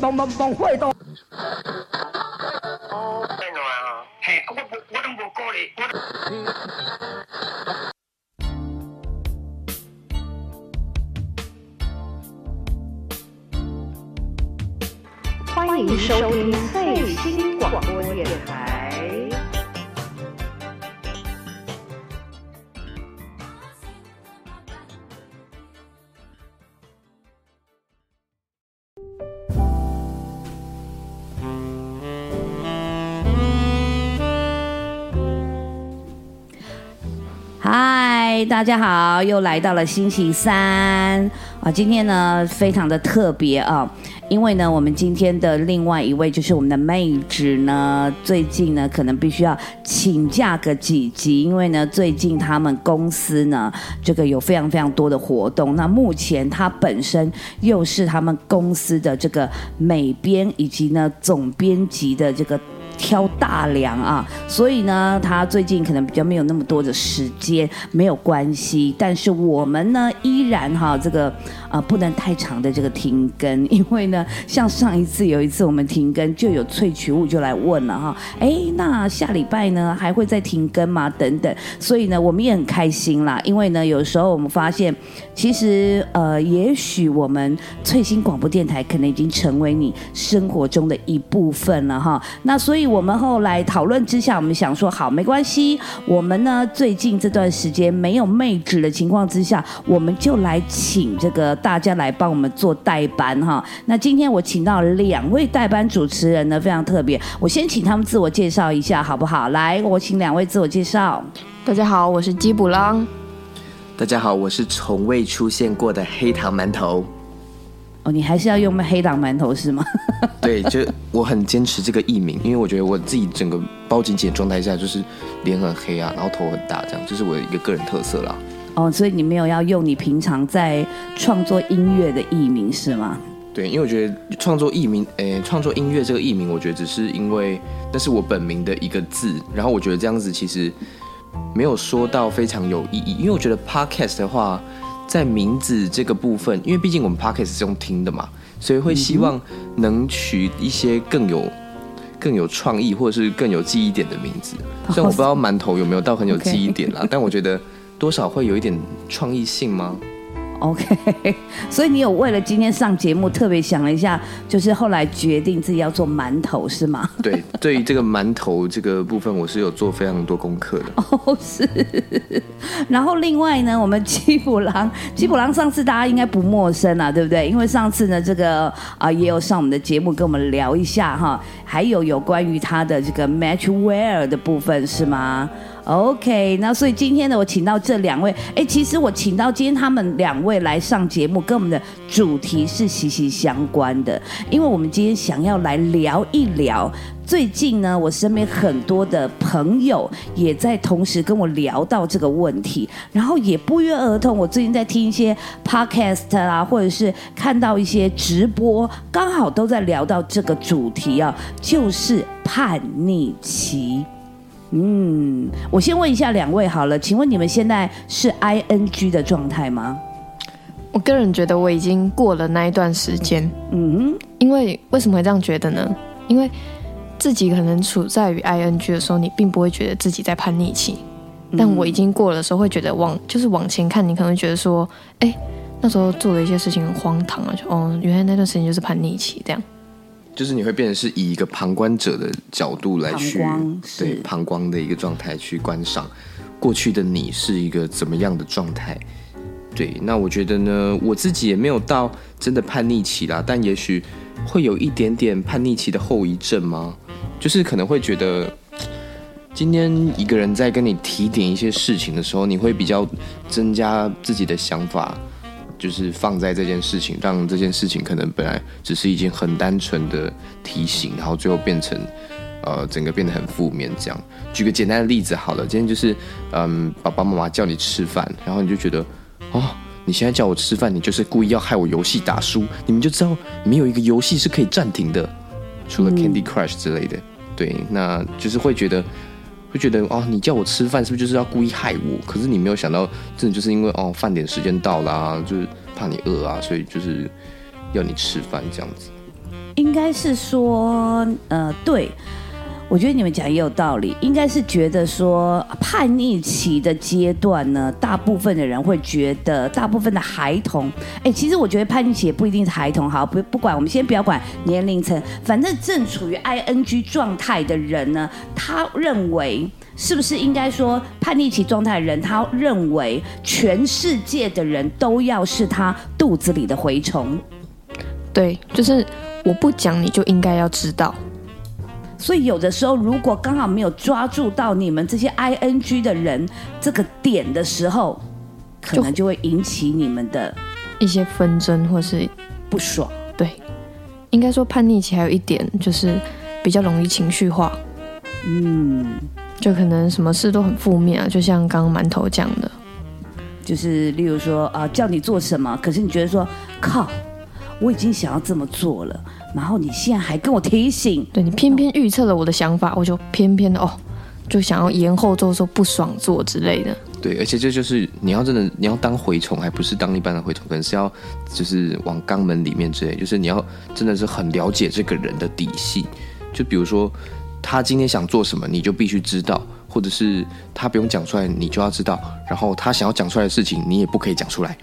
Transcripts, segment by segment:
忙忙忙会到。欢迎收听最新广播电台。大家好，又来到了星期三啊！今天呢，非常的特别啊，因为呢，我们今天的另外一位就是我们的妹纸呢，最近呢，可能必须要请假个几集，因为呢，最近他们公司呢，这个有非常非常多的活动。那目前他本身又是他们公司的这个美编以及呢总编辑的这个。挑大梁啊，所以呢，他最近可能比较没有那么多的时间，没有关系。但是我们呢，依然哈，这个啊，不能太长的这个停更，因为呢，像上一次有一次我们停更，就有萃取物就来问了哈，哎，那下礼拜呢还会再停更吗？等等，所以呢，我们也很开心啦，因为呢，有时候我们发现，其实呃，也许我们翠星广播电台可能已经成为你生活中的一部分了哈。那所以。我们后来讨论之下，我们想说好，没关系。我们呢，最近这段时间没有妹纸的情况之下，我们就来请这个大家来帮我们做代班哈。那今天我请到两位代班主持人呢，非常特别。我先请他们自我介绍一下，好不好？来，我请两位自我介绍。大家好，我是基普朗。大家好，我是从未出现过的黑糖馒头。哦，你还是要用黑糖馒头是吗？对，就我很坚持这个艺名，因为我觉得我自己整个包紧紧的状态下，就是脸很黑啊，然后头很大，这样就是我的一个个人特色啦。哦，所以你没有要用你平常在创作音乐的艺名是吗？对，因为我觉得创作艺名，诶，创作音乐这个艺名，我觉得只是因为那是我本名的一个字，然后我觉得这样子其实没有说到非常有意义，因为我觉得 podcast 的话。在名字这个部分，因为毕竟我们 podcast 是用听的嘛，所以会希望能取一些更有、更有创意或者是更有记忆点的名字。虽然我不知道馒头有没有到很有记忆点啦，但我觉得多少会有一点创意性吗？OK，所以你有为了今天上节目特别想了一下，就是后来决定自己要做馒头是吗？对，对于这个馒头这个部分，我是有做非常多功课的。哦，是。然后另外呢，我们基普郎，基普郎上次大家应该不陌生啊，对不对？因为上次呢，这个啊也有上我们的节目跟我们聊一下哈，还有有关于他的这个 matchwear 的部分是吗？OK，那所以今天呢，我请到这两位，哎，其实我请到今天他们两位来上节目，跟我们的主题是息息相关的，因为我们今天想要来聊一聊，最近呢，我身边很多的朋友也在同时跟我聊到这个问题，然后也不约而同，我最近在听一些 Podcast 啊，或者是看到一些直播，刚好都在聊到这个主题啊，就是叛逆期。嗯，我先问一下两位好了，请问你们现在是 I N G 的状态吗？我个人觉得我已经过了那一段时间。嗯，因为为什么会这样觉得呢？因为自己可能处在于 I N G 的时候，你并不会觉得自己在叛逆期，但我已经过了的时候，会觉得往就是往前看，你可能会觉得说，哎，那时候做的一些事情很荒唐啊，就哦，原来那段时间就是叛逆期这样。就是你会变成是以一个旁观者的角度来去对旁观的一个状态去观赏过去的你是一个怎么样的状态？对，那我觉得呢，我自己也没有到真的叛逆期啦，但也许会有一点点叛逆期的后遗症吗？就是可能会觉得今天一个人在跟你提点一些事情的时候，你会比较增加自己的想法。就是放在这件事情，让这件事情可能本来只是一件很单纯的提醒，然后最后变成，呃，整个变得很负面。这样，举个简单的例子好了，今天就是，嗯，爸爸妈妈叫你吃饭，然后你就觉得，哦，你现在叫我吃饭，你就是故意要害我游戏打输。你们就知道，没有一个游戏是可以暂停的，除了 Candy Crush 之类的。对，那就是会觉得。会觉得哦，你叫我吃饭是不是就是要故意害我？可是你没有想到，真的就是因为哦，饭点时间到啦，就是怕你饿啊，所以就是要你吃饭这样子。应该是说，呃，对。我觉得你们讲也有道理，应该是觉得说叛逆期的阶段呢，大部分的人会觉得，大部分的孩童，哎，其实我觉得叛逆期也不一定是孩童，好，不不管，我们先不要管年龄层，反正正处于 ing 状态的人呢，他认为是不是应该说叛逆期状态的人，他认为全世界的人都要是他肚子里的蛔虫，对，就是我不讲你就应该要知道。所以有的时候，如果刚好没有抓住到你们这些 I N G 的人这个点的时候，可能就会引起你们的一些纷争或是不爽。对，应该说叛逆期还有一点就是比较容易情绪化。嗯，就可能什么事都很负面啊，就像刚刚馒头讲的，就是例如说啊，叫你做什么，可是你觉得说靠，我已经想要这么做了。然后你现在还跟我提醒，对你偏偏预测了我的想法，我就偏偏的哦，就想要延后做说不爽做之类的。对，而且这就是你要真的你要当蛔虫，还不是当一般的蛔虫，可能是要就是往肛门里面之类，就是你要真的是很了解这个人的底细，就比如说他今天想做什么，你就必须知道。或者是他不用讲出来，你就要知道。然后他想要讲出来的事情，你也不可以讲出来。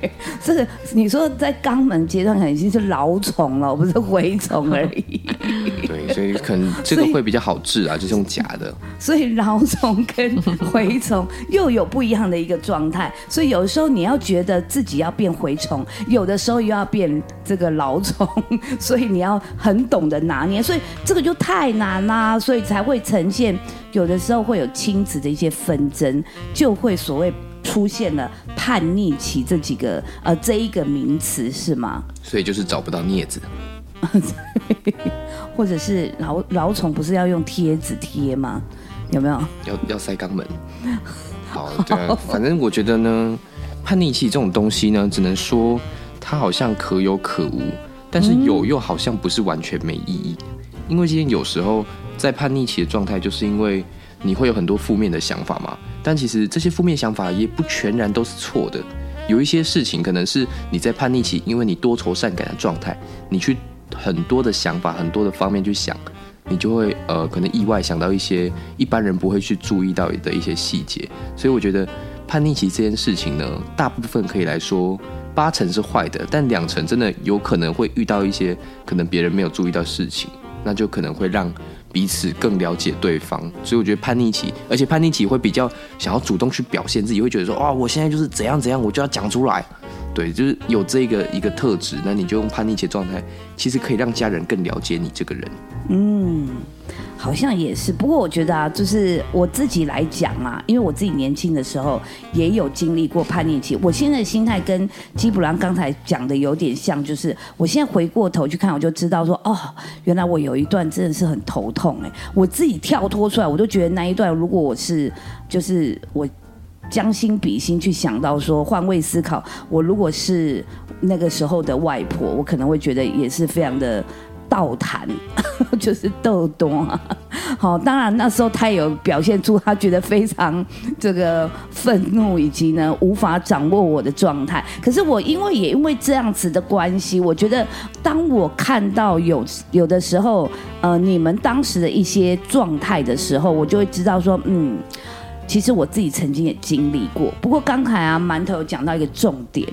对，这个你说在肛门阶段，已经是老虫了，不是蛔虫而已。对，所以可能这个会比较好治啊，就是用假的。所以老虫跟蛔虫又有不一样的一个状态。所以有的时候你要觉得自己要变蛔虫，有的时候又要变这个老虫，所以你要很懂得拿捏。所以这个就太难啦，所以才会呈现。有的时候会有亲子的一些纷争，就会所谓出现了叛逆期这几个呃这一个名词是吗？所以就是找不到镊子，或者是老老虫不是要用贴纸贴吗？有没有？要要塞肛门？好，对啊，反正我觉得呢，叛逆期这种东西呢，只能说它好像可有可无，但是有又好像不是完全没意义，因为今天有时候。在叛逆期的状态，就是因为你会有很多负面的想法嘛。但其实这些负面想法也不全然都是错的，有一些事情可能是你在叛逆期，因为你多愁善感的状态，你去很多的想法、很多的方面去想，你就会呃可能意外想到一些一般人不会去注意到的一些细节。所以我觉得叛逆期这件事情呢，大部分可以来说八成是坏的，但两成真的有可能会遇到一些可能别人没有注意到事情，那就可能会让。彼此更了解对方，所以我觉得叛逆期，而且叛逆期会比较想要主动去表现自己，会觉得说，哇，我现在就是怎样怎样，我就要讲出来，对，就是有这个一个特质，那你就用叛逆期状态，其实可以让家人更了解你这个人。嗯。好像也是，不过我觉得啊，就是我自己来讲啊，因为我自己年轻的时候也有经历过叛逆期。我现在的心态跟基普兰刚才讲的有点像，就是我现在回过头去看，我就知道说，哦，原来我有一段真的是很头痛哎，我自己跳脱出来，我都觉得那一段，如果我是就是我将心比心去想到说换位思考，我如果是那个时候的外婆，我可能会觉得也是非常的。倒谈 就是逗多，好，当然那时候他有表现出他觉得非常这个愤怒，以及呢无法掌握我的状态。可是我因为也因为这样子的关系，我觉得当我看到有有的时候，呃，你们当时的一些状态的时候，我就会知道说，嗯，其实我自己曾经也经历过。不过刚才啊，馒头讲到一个重点，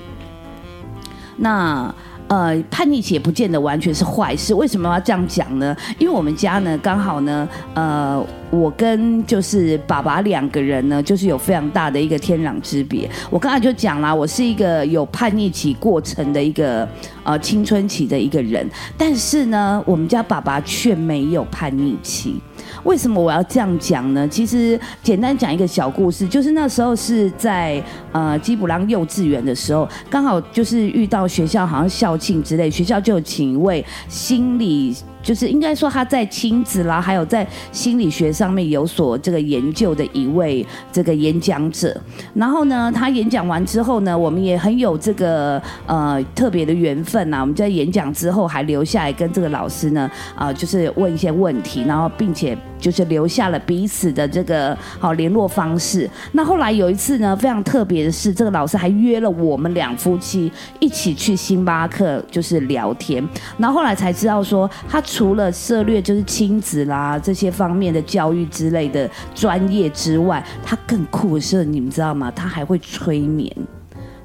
那。呃，叛逆期也不见得完全是坏事。为什么要这样讲呢？因为我们家呢，刚好呢，呃，我跟就是爸爸两个人呢，就是有非常大的一个天壤之别。我刚才就讲啦，我是一个有叛逆期过程的一个呃青春期的一个人，但是呢，我们家爸爸却没有叛逆期。为什么我要这样讲呢？其实简单讲一个小故事，就是那时候是在呃基普朗幼稚园的时候，刚好就是遇到学校好像校庆之类，学校就请一位心理。就是应该说他在亲子啦，还有在心理学上面有所这个研究的一位这个演讲者。然后呢，他演讲完之后呢，我们也很有这个呃特别的缘分呐。我们在演讲之后还留下来跟这个老师呢啊，就是问一些问题，然后并且。就是留下了彼此的这个好联络方式。那后来有一次呢，非常特别的是，这个老师还约了我们两夫妻一起去星巴克，就是聊天。然后后来才知道说，他除了涉略就是亲子啦这些方面的教育之类的专业之外，他更酷的是，你们知道吗？他还会催眠。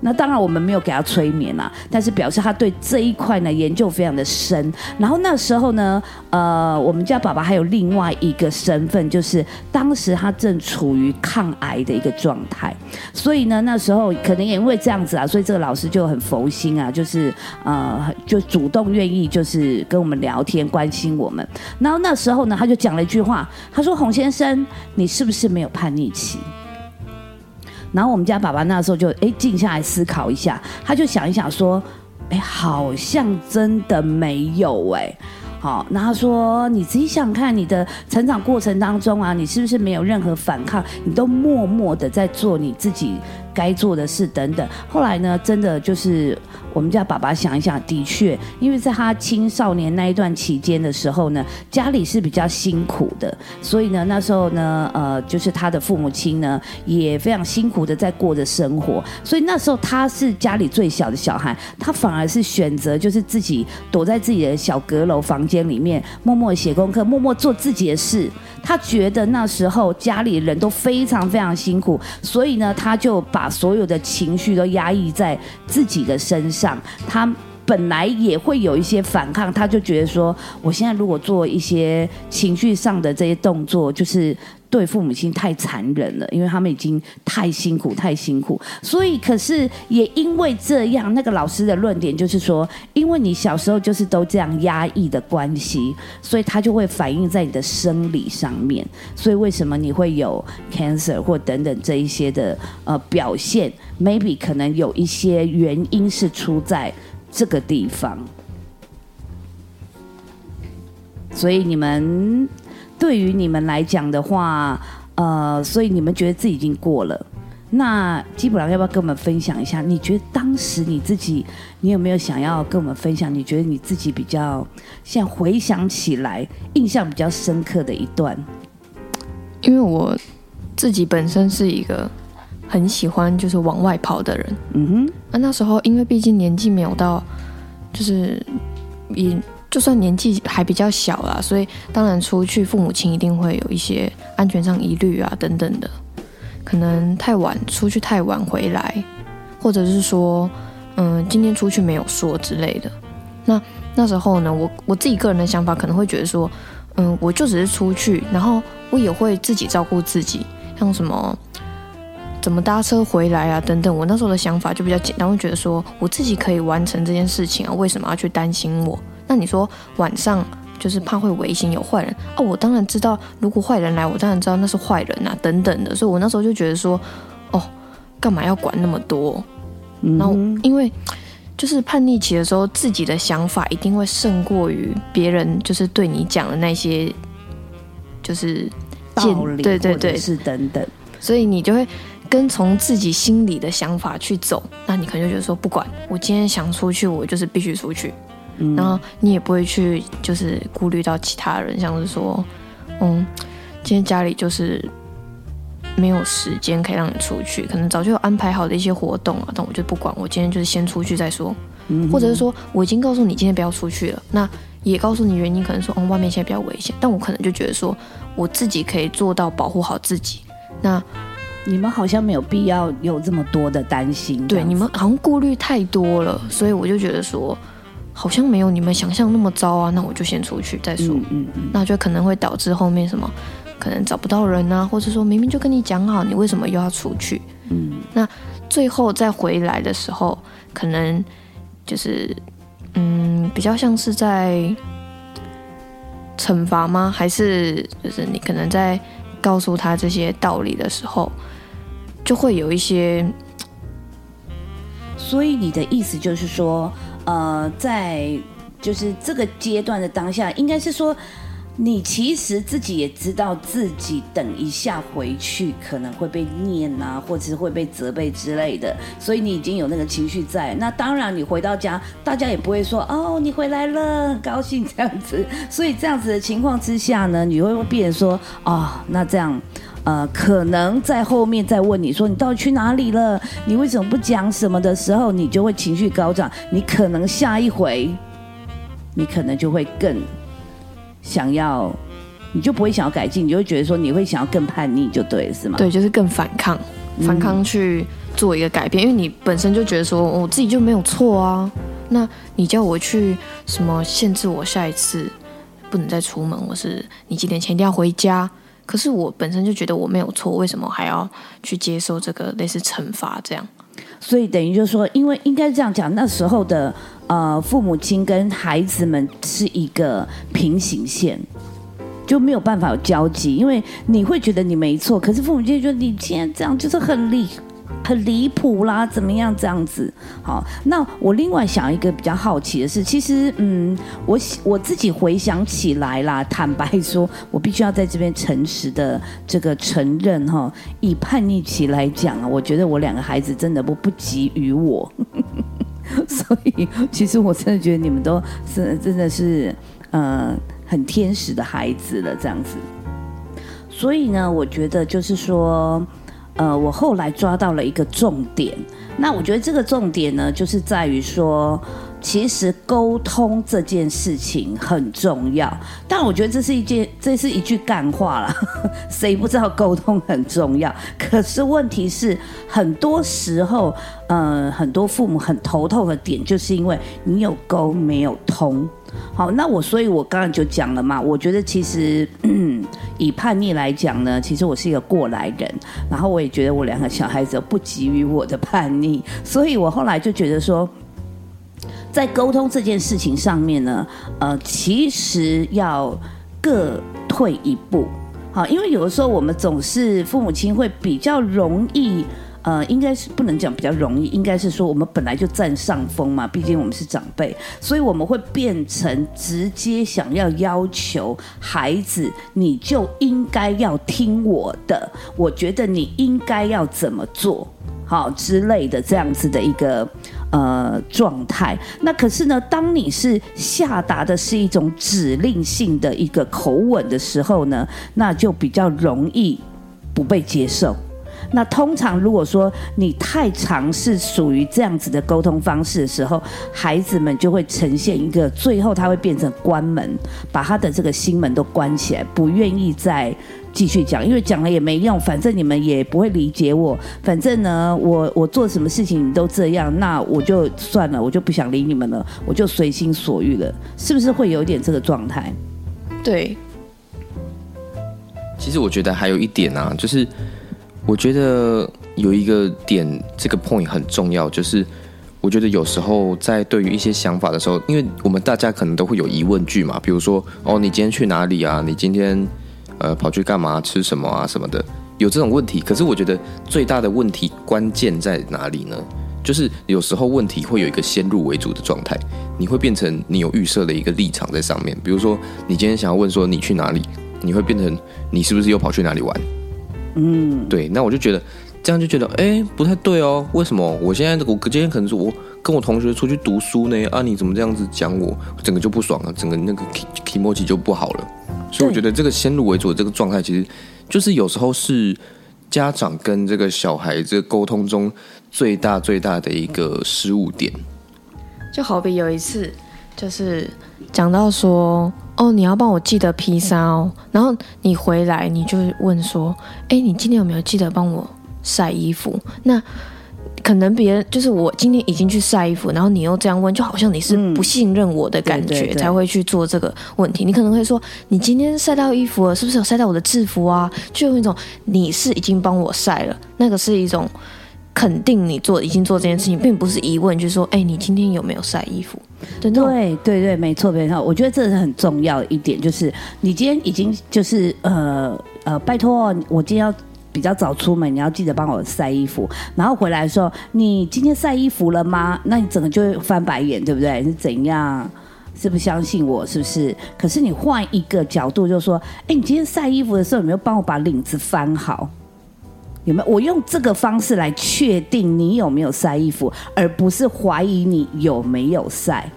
那当然，我们没有给他催眠啦，但是表示他对这一块呢研究非常的深。然后那时候呢，呃，我们家爸爸还有另外一个身份，就是当时他正处于抗癌的一个状态，所以呢，那时候可能也因为这样子啊，所以这个老师就很佛心啊，就是呃，就主动愿意就是跟我们聊天，关心我们。然后那时候呢，他就讲了一句话，他说：“洪先生，你是不是没有叛逆期？”然后我们家爸爸那时候就哎静下来思考一下，他就想一想说，哎，好像真的没有哎，好，然后说你仔细想看你的成长过程当中啊，你是不是没有任何反抗，你都默默的在做你自己。该做的事等等，后来呢，真的就是我们家爸爸想一想，的确，因为在他青少年那一段期间的时候呢，家里是比较辛苦的，所以呢，那时候呢，呃，就是他的父母亲呢也非常辛苦的在过着生活，所以那时候他是家里最小的小孩，他反而是选择就是自己躲在自己的小阁楼房间里面，默默写功课，默默做自己的事。他觉得那时候家里人都非常非常辛苦，所以呢，他就把所有的情绪都压抑在自己的身上，他本来也会有一些反抗，他就觉得说，我现在如果做一些情绪上的这些动作，就是。对父母亲太残忍了，因为他们已经太辛苦、太辛苦，所以可是也因为这样，那个老师的论点就是说，因为你小时候就是都这样压抑的关系，所以他就会反映在你的生理上面。所以为什么你会有 cancer 或等等这一些的呃表现？Maybe 可能有一些原因是出在这个地方。所以你们。对于你们来讲的话，呃，所以你们觉得自己已经过了。那基本上要不要跟我们分享一下？你觉得当时你自己，你有没有想要跟我们分享？你觉得你自己比较现在回想起来，印象比较深刻的一段？因为我自己本身是一个很喜欢就是往外跑的人。嗯哼。那那时候因为毕竟年纪没有到，就是以。就算年纪还比较小啦，所以当然出去，父母亲一定会有一些安全上疑虑啊，等等的。可能太晚出去，太晚回来，或者是说，嗯，今天出去没有说之类的。那那时候呢，我我自己个人的想法可能会觉得说，嗯，我就只是出去，然后我也会自己照顾自己，像什么怎么搭车回来啊，等等。我那时候的想法就比较简单，会觉得说我自己可以完成这件事情啊，为什么要去担心我？那你说晚上就是怕会违心有坏人哦，我当然知道，如果坏人来，我当然知道那是坏人啊，等等的。所以我那时候就觉得说，哦，干嘛要管那么多？然后因为就是叛逆期的时候，自己的想法一定会胜过于别人，就是对你讲的那些，就是道理，对对对，是等等。所以你就会跟从自己心里的想法去走，那你可能就觉得说，不管我今天想出去，我就是必须出去。然后你也不会去，就是顾虑到其他人，像是说，嗯，今天家里就是没有时间可以让你出去，可能早就有安排好的一些活动啊，但我就不管，我今天就是先出去再说，或者是说我已经告诉你今天不要出去了，那也告诉你原因，可能说，嗯，外面现在比较危险，但我可能就觉得说，我自己可以做到保护好自己，那你们好像没有必要有这么多的担心，对，你们好像顾虑太多了，所以我就觉得说。好像没有你们想象那么糟啊，那我就先出去再说。嗯嗯，那就可能会导致后面什么，可能找不到人啊，或者说明明就跟你讲好，你为什么又要出去？嗯，那最后再回来的时候，可能就是嗯，比较像是在惩罚吗？还是就是你可能在告诉他这些道理的时候，就会有一些。所以你的意思就是说？呃，在就是这个阶段的当下，应该是说，你其实自己也知道自己等一下回去可能会被念啊，或者是会被责备之类的，所以你已经有那个情绪在。那当然，你回到家，大家也不会说哦，你回来了，高兴这样子。所以这样子的情况之下呢，你会变说哦，那这样，呃，可能在后面再问你说你到底去哪里了，你为什么不讲什么的时候，你就会情绪高涨，你可能下一回，你可能就会更。想要，你就不会想要改进，你就会觉得说你会想要更叛逆，就对，是吗？对，就是更反抗，反抗去做一个改变，因为你本身就觉得说我自己就没有错啊，那你叫我去什么限制我下一次不能再出门，我是你几点前一定要回家？可是我本身就觉得我没有错，为什么还要去接受这个类似惩罚这样？所以等于就是说，因为应该这样讲，那时候的呃父母亲跟孩子们是一个平行线，就没有办法有交集，因为你会觉得你没错，可是父母亲觉得你既然这样就是很厉。很离谱啦，怎么样这样子？好，那我另外想一个比较好奇的是，其实，嗯，我我自己回想起来啦，坦白说，我必须要在这边诚实的这个承认哈，以叛逆期来讲啊，我觉得我两个孩子真的不不及于我，所以其实我真的觉得你们都是真的是呃很天使的孩子了这样子，所以呢，我觉得就是说。呃，我后来抓到了一个重点，那我觉得这个重点呢，就是在于说，其实沟通这件事情很重要。但我觉得这是一件，这是一句干话了，谁不知道沟通很重要？可是问题是，很多时候，呃，很多父母很头痛的点，就是因为你有沟没有通。好，那我所以，我刚刚就讲了嘛。我觉得其实以叛逆来讲呢，其实我是一个过来人。然后我也觉得我两个小孩子不急于我的叛逆，所以我后来就觉得说，在沟通这件事情上面呢，呃，其实要各退一步。好，因为有的时候我们总是父母亲会比较容易。呃，应该是不能讲比较容易，应该是说我们本来就占上风嘛，毕竟我们是长辈，所以我们会变成直接想要要求孩子，你就应该要听我的，我觉得你应该要怎么做好之类的这样子的一个呃状态。那可是呢，当你是下达的是一种指令性的一个口吻的时候呢，那就比较容易不被接受。那通常如果说你太尝试属于这样子的沟通方式的时候，孩子们就会呈现一个最后他会变成关门，把他的这个心门都关起来，不愿意再继续讲，因为讲了也没用，反正你们也不会理解我，反正呢，我我做什么事情你都这样，那我就算了，我就不想理你们了，我就随心所欲了，是不是会有点这个状态？对。其实我觉得还有一点啊，就是。我觉得有一个点，这个 point 很重要，就是我觉得有时候在对于一些想法的时候，因为我们大家可能都会有疑问句嘛，比如说哦，你今天去哪里啊？你今天呃跑去干嘛？吃什么啊？什么的，有这种问题。可是我觉得最大的问题关键在哪里呢？就是有时候问题会有一个先入为主的状态，你会变成你有预设的一个立场在上面。比如说你今天想要问说你去哪里，你会变成你是不是又跑去哪里玩？嗯，对，那我就觉得这样就觉得哎不太对哦，为什么我现在我今天可能是我跟我同学出去读书呢啊你怎么这样子讲我，整个就不爽了，整个那个 k emoji 就不好了，所以我觉得这个先入为主的这个状态，其实就是有时候是家长跟这个小孩这沟通中最大最大的一个失误点。就好比有一次就是讲到说。哦，你要帮我记得披萨哦。然后你回来，你就问说：“哎，你今天有没有记得帮我晒衣服？”那可能别人就是我今天已经去晒衣服，然后你又这样问，就好像你是不信任我的感觉才会去做这个问题。你可能会说：“你今天晒到衣服了，是不是有晒到我的制服啊？”就有一种你是已经帮我晒了，那个是一种。肯定你做已经做这件事情，并不是疑问，就是说，哎，你今天有没有晒衣服？对对对对，没错没错。我觉得这是很重要的一点，就是你今天已经就是呃呃，拜托我今天要比较早出门，你要记得帮我晒衣服。然后回来说，你今天晒衣服了吗？那你整个就会翻白眼，对不对？是怎样？是不相信我，是不是？可是你换一个角度，就说，哎，你今天晒衣服的时候，有没有帮我把领子翻好？有没有？我用这个方式来确定你有没有晒衣服，而不是怀疑你有没有晒。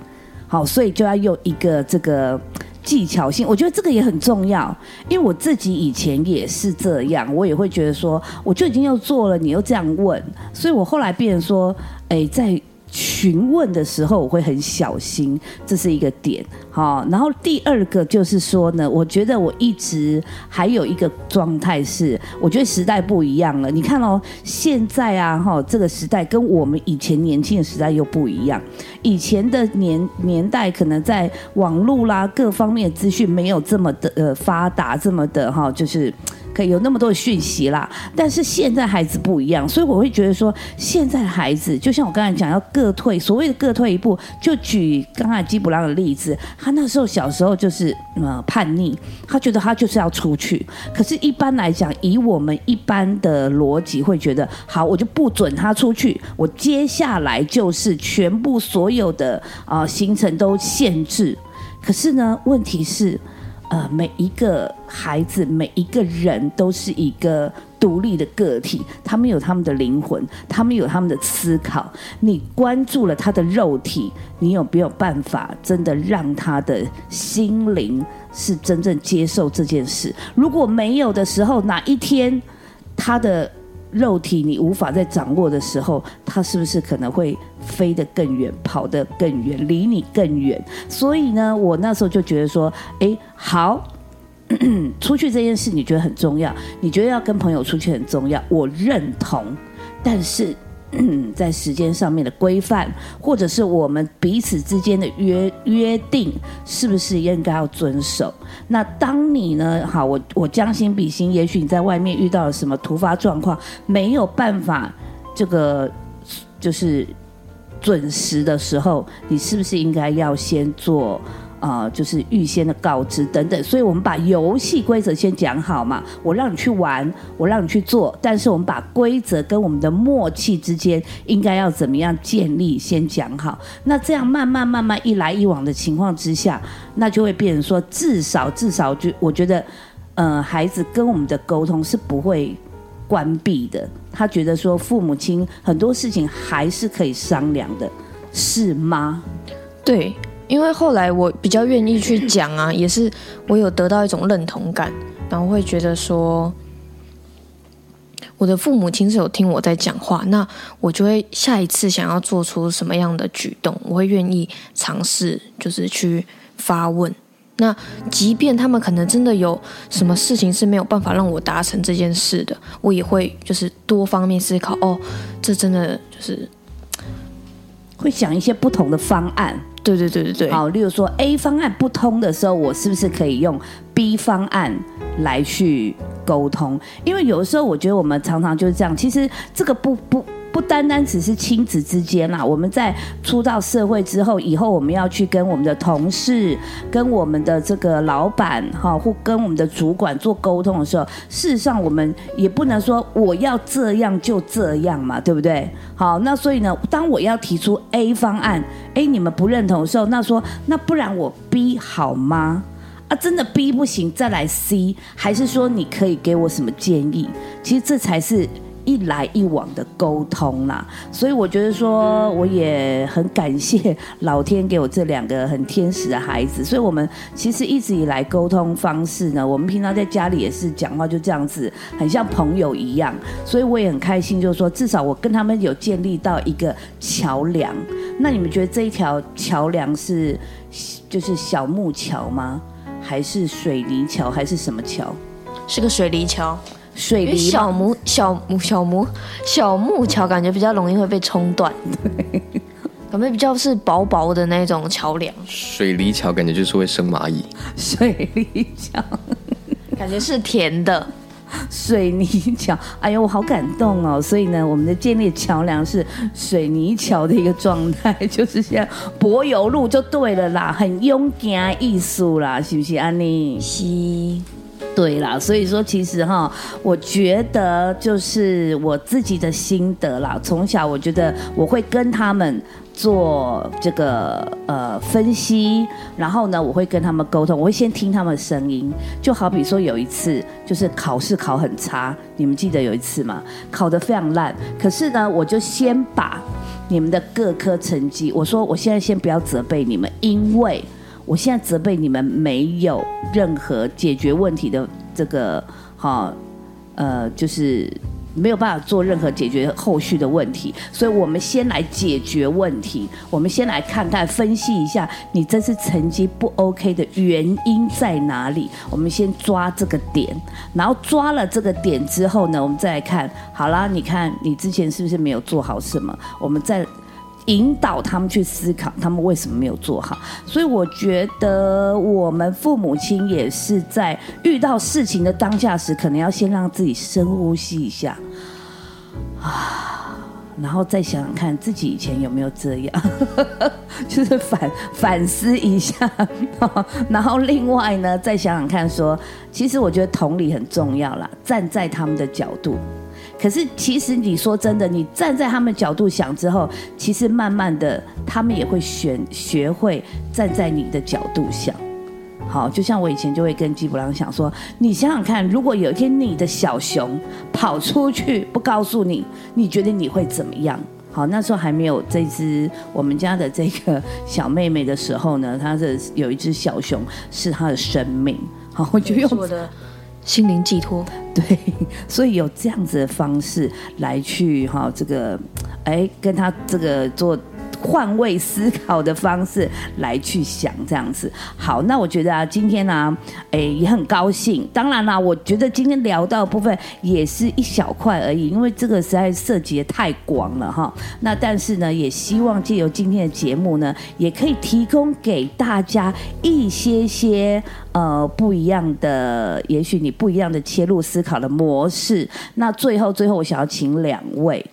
好，所以就要用一个这个技巧性，我觉得这个也很重要。因为我自己以前也是这样，我也会觉得说，我就已经要做了，你又这样问，所以我后来变成说，哎，在。询问的时候，我会很小心，这是一个点。好，然后第二个就是说呢，我觉得我一直还有一个状态是，我觉得时代不一样了。你看哦，现在啊，哈，这个时代跟我们以前年轻的时代又不一样。以前的年年代，可能在网络啦各方面资讯没有这么的呃发达，这么的哈，就是。可以有那么多的讯息啦，但是现在孩子不一样，所以我会觉得说，现在的孩子就像我刚才讲，要各退，所谓的各退一步，就举刚才基普拉的例子，他那时候小时候就是呃叛逆，他觉得他就是要出去，可是，一般来讲，以我们一般的逻辑会觉得，好，我就不准他出去，我接下来就是全部所有的啊行程都限制，可是呢，问题是。呃，每一个孩子，每一个人都是一个独立的个体，他们有他们的灵魂，他们有他们的思考。你关注了他的肉体，你有没有办法真的让他的心灵是真正接受这件事？如果没有的时候，哪一天他的？肉体你无法再掌握的时候，它是不是可能会飞得更远，跑得更远，离你更远？所以呢，我那时候就觉得说，哎，好，出去这件事你觉得很重要，你觉得要跟朋友出去很重要，我认同，但是。在时间上面的规范，或者是我们彼此之间的约约定，是不是应该要遵守？那当你呢？好，我我将心比心，也许你在外面遇到了什么突发状况，没有办法这个就是准时的时候，你是不是应该要先做？啊，就是预先的告知等等，所以我们把游戏规则先讲好嘛。我让你去玩，我让你去做，但是我们把规则跟我们的默契之间应该要怎么样建立，先讲好。那这样慢慢慢慢一来一往的情况之下，那就会变成说，至少至少就我觉得，呃，孩子跟我们的沟通是不会关闭的。他觉得说，父母亲很多事情还是可以商量的，是吗？对。因为后来我比较愿意去讲啊，也是我有得到一种认同感，然后会觉得说，我的父母亲是有听我在讲话，那我就会下一次想要做出什么样的举动，我会愿意尝试，就是去发问。那即便他们可能真的有什么事情是没有办法让我达成这件事的，我也会就是多方面思考。哦，这真的就是会想一些不同的方案。对对对对对，好，例如说 A 方案不通的时候，我是不是可以用 B 方案来去沟通？因为有的时候我觉得我们常常就是这样，其实这个不不。不单单只是亲子之间啦，我们在出到社会之后，以后我们要去跟我们的同事、跟我们的这个老板哈，或跟我们的主管做沟通的时候，事实上我们也不能说我要这样就这样嘛，对不对？好，那所以呢，当我要提出 A 方案，哎，你们不认同的时候，那说那不然我 B 好吗？啊，真的 B 不行，再来 C，还是说你可以给我什么建议？其实这才是。一来一往的沟通啦，所以我觉得说，我也很感谢老天给我这两个很天使的孩子。所以，我们其实一直以来沟通方式呢，我们平常在家里也是讲话就这样子，很像朋友一样。所以我也很开心，就是说，至少我跟他们有建立到一个桥梁。那你们觉得这一条桥梁是就是小木桥吗？还是水泥桥？还是什么桥？是个水泥桥。水泥小木小木小木小木桥感觉比较容易会被冲断，对感觉比较是薄薄的那种桥梁。水泥桥感觉就是会生蚂蚁。水泥桥感觉是甜的。水泥桥，哎呦，我好感动哦！所以呢，我们的建立桥梁是水泥桥的一个状态，就是像柏油路就对了啦，很勇敢艺术啦，是不是安妮？是。对啦，所以说其实哈，我觉得就是我自己的心得啦。从小我觉得我会跟他们做这个呃分析，然后呢，我会跟他们沟通，我会先听他们的声音。就好比说有一次，就是考试考很差，你们记得有一次吗？考得非常烂，可是呢，我就先把你们的各科成绩，我说我现在先不要责备你们，因为我现在责备你们没有任何解决问题的这个哈呃就是。没有办法做任何解决后续的问题，所以我们先来解决问题。我们先来看看、分析一下你这次成绩不 OK 的原因在哪里。我们先抓这个点，然后抓了这个点之后呢，我们再来看。好啦，你看你之前是不是没有做好什么？我们再。引导他们去思考，他们为什么没有做好。所以我觉得，我们父母亲也是在遇到事情的当下时，可能要先让自己深呼吸一下，啊，然后再想想看自己以前有没有这样，就是反反思一下。然后另外呢，再想想看，说其实我觉得同理很重要啦，站在他们的角度。可是，其实你说真的，你站在他们角度想之后，其实慢慢的，他们也会选学会站在你的角度想。好，就像我以前就会跟基布朗想说，你想想看，如果有一天你的小熊跑出去不告诉你，你觉得你会怎么样？好，那时候还没有这只我们家的这个小妹妹的时候呢，她的有一只小熊是她的生命。好，我就用我的。心灵寄托，对，所以有这样子的方式来去哈，这个，哎，跟他这个做。换位思考的方式来去想这样子，好，那我觉得啊，今天呢，哎，也很高兴。当然啦，我觉得今天聊到部分也是一小块而已，因为这个实在涉及的太广了哈。那但是呢，也希望借由今天的节目呢，也可以提供给大家一些些呃不一样的，也许你不一样的切入思考的模式。那最后最后，我想要请两位。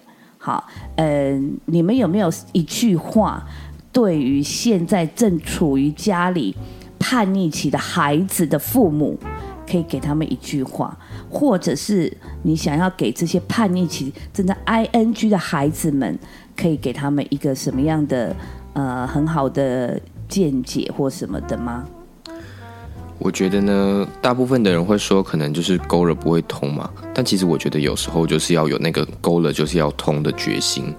好，嗯，你们有没有一句话，对于现在正处于家里叛逆期的孩子的父母，可以给他们一句话，或者是你想要给这些叛逆期正在 ing 的孩子们，可以给他们一个什么样的呃很好的见解或什么的吗？我觉得呢，大部分的人会说，可能就是勾了不会通嘛。但其实我觉得有时候就是要有那个勾了就是要通的决心。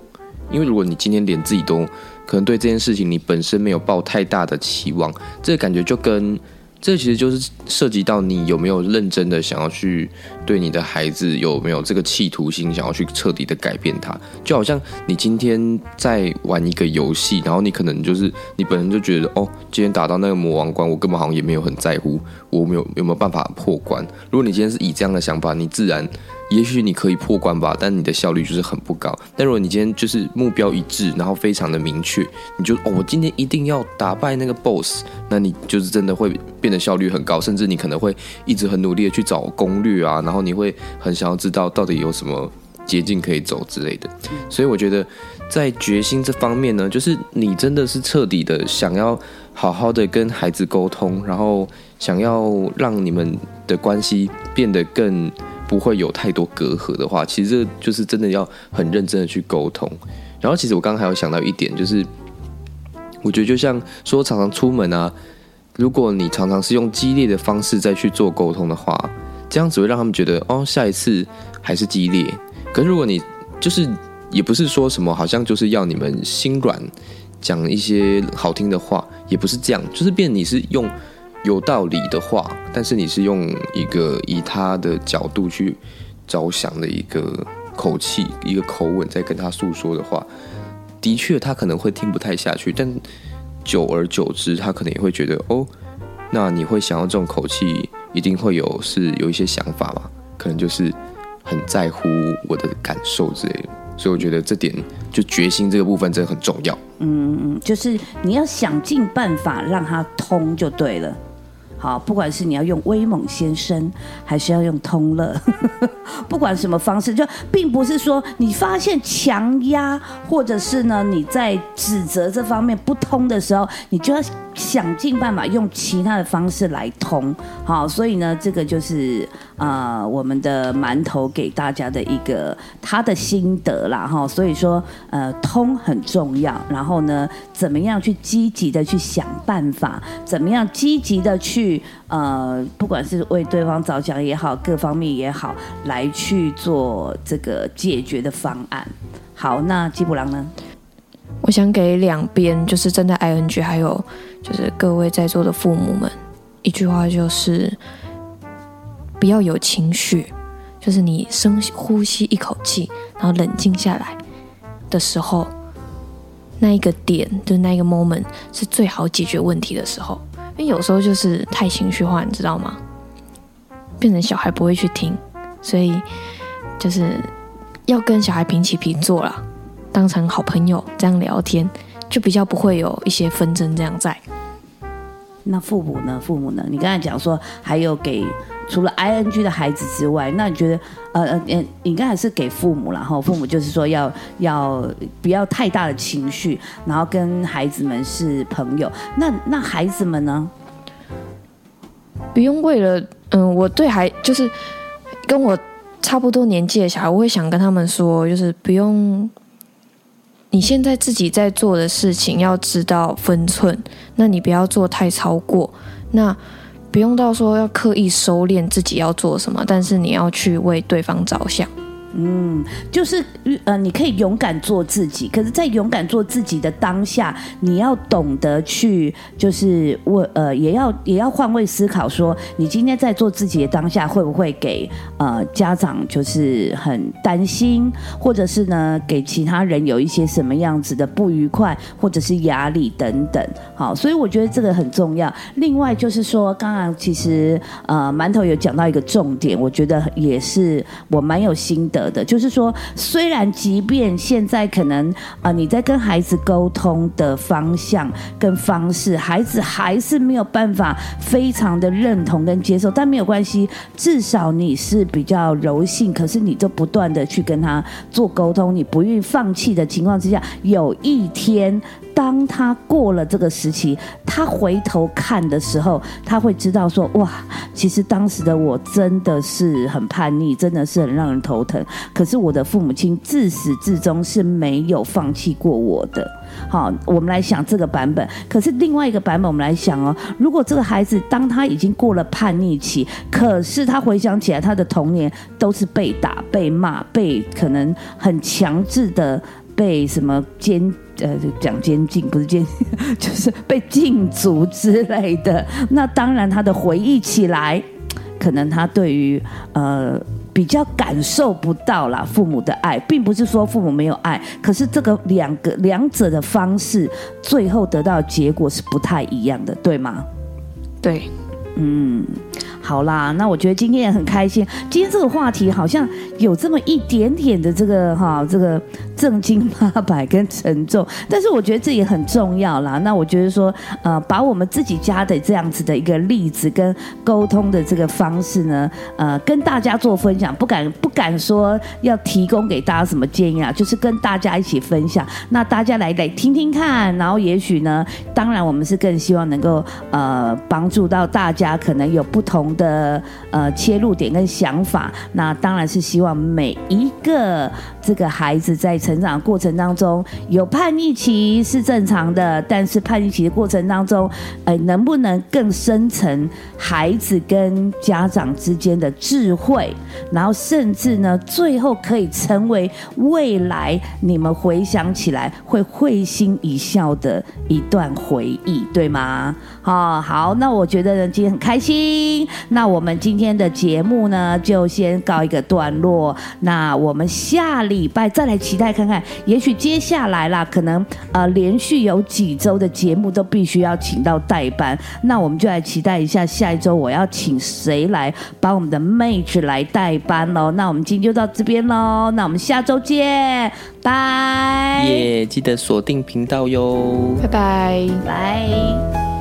因为如果你今天连自己都可能对这件事情你本身没有抱太大的期望，这个感觉就跟。这其实就是涉及到你有没有认真的想要去对你的孩子有没有这个企图心，想要去彻底的改变他。就好像你今天在玩一个游戏，然后你可能就是你本身就觉得，哦，今天打到那个魔王关，我根本好像也没有很在乎，我没有有没有办法破关。如果你今天是以这样的想法，你自然。也许你可以破关吧，但你的效率就是很不高。但如果你今天就是目标一致，然后非常的明确，你就哦，我今天一定要打败那个 boss，那你就是真的会变得效率很高，甚至你可能会一直很努力的去找攻略啊，然后你会很想要知道到底有什么捷径可以走之类的。所以我觉得在决心这方面呢，就是你真的是彻底的想要好好的跟孩子沟通，然后想要让你们的关系变得更。不会有太多隔阂的话，其实这就是真的要很认真的去沟通。然后，其实我刚刚还有想到一点，就是我觉得就像说常常出门啊，如果你常常是用激烈的方式再去做沟通的话，这样只会让他们觉得哦，下一次还是激烈。可是如果你就是也不是说什么，好像就是要你们心软，讲一些好听的话，也不是这样，就是变你是用。有道理的话，但是你是用一个以他的角度去着想的一个口气、一个口吻在跟他诉说的话，的确他可能会听不太下去，但久而久之，他可能也会觉得哦，那你会想要这种口气，一定会有是有一些想法嘛？可能就是很在乎我的感受之类的，所以我觉得这点就决心这个部分真的很重要。嗯嗯，就是你要想尽办法让他通就对了。好，不管是你要用威猛先生，还是要用通乐，不管什么方式，就并不是说你发现强压，或者是呢你在指责这方面不通的时候，你就要。想尽办法用其他的方式来通，好，所以呢，这个就是啊，我们的馒头给大家的一个他的心得啦，哈，所以说呃，通很重要，然后呢，怎么样去积极的去想办法，怎么样积极的去呃，不管是为对方着想也好，各方面也好，来去做这个解决的方案。好，那基普郎呢？我想给两边，就是正在 ING 还有。就是各位在座的父母们，一句话就是不要有情绪，就是你深呼吸一口气，然后冷静下来的时候，那一个点，就是那一个 moment 是最好解决问题的时候。因为有时候就是太情绪化，你知道吗？变成小孩不会去听，所以就是要跟小孩平起平坐了，当成好朋友这样聊天。就比较不会有一些纷争这样在。那父母呢？父母呢？你刚才讲说还有给除了 I N G 的孩子之外，那你觉得呃呃，你刚才是给父母然后父母就是说要要不要太大的情绪，然后跟孩子们是朋友。那那孩子们呢？不用为了嗯，我对孩就是跟我差不多年纪的小孩，我会想跟他们说，就是不用。你现在自己在做的事情要知道分寸，那你不要做太超过，那不用到说要刻意收敛自己要做什么，但是你要去为对方着想。嗯，就是呃，你可以勇敢做自己，可是，在勇敢做自己的当下，你要懂得去，就是我呃，也要也要换位思考，说你今天在做自己的当下，会不会给呃家长就是很担心，或者是呢，给其他人有一些什么样子的不愉快，或者是压力等等。好，所以我觉得这个很重要。另外就是说，刚刚其实呃，馒头有讲到一个重点，我觉得也是我蛮有心得。的，就是说，虽然即便现在可能啊，你在跟孩子沟通的方向跟方式，孩子还是没有办法非常的认同跟接受，但没有关系，至少你是比较柔性，可是你就不断的去跟他做沟通，你不愿意放弃的情况之下，有一天。当他过了这个时期，他回头看的时候，他会知道说：哇，其实当时的我真的是很叛逆，真的是很让人头疼。可是我的父母亲自始至终是没有放弃过我的。好，我们来想这个版本。可是另外一个版本，我们来想哦，如果这个孩子当他已经过了叛逆期，可是他回想起来，他的童年都是被打、被骂、被可能很强制的。被什么监呃讲监禁不是监，就是被禁足之类的。那当然，他的回忆起来，可能他对于呃比较感受不到啦父母的爱，并不是说父母没有爱，可是这个两个两者的方式，最后得到结果是不太一样的，对吗？对，嗯。好啦，那我觉得今天也很开心。今天这个话题好像有这么一点点的这个哈，这个正经八百跟沉重，但是我觉得这也很重要啦。那我觉得说，呃，把我们自己家的这样子的一个例子跟沟通的这个方式呢，呃，跟大家做分享，不敢不敢说要提供给大家什么建议啊，就是跟大家一起分享。那大家来来听听看，然后也许呢，当然我们是更希望能够呃帮助到大家，家可能有不同。的呃切入点跟想法，那当然是希望每一个这个孩子在成长过程当中有叛逆期是正常的，但是叛逆期的过程当中，哎，能不能更深层孩子跟家长之间的智慧，然后甚至呢，最后可以成为未来你们回想起来会会心一笑的一段回忆，对吗？好，好，那我觉得呢，今天很开心。那我们今天的节目呢，就先告一个段落。那我们下礼拜再来期待看看，也许接下来啦，可能呃连续有几周的节目都必须要请到代班。那我们就来期待一下下一周我要请谁来帮我们的妹子来代班喽。那我们今天就到这边喽。那我们下周见，拜。耶，记得锁定频道哟。拜拜，拜。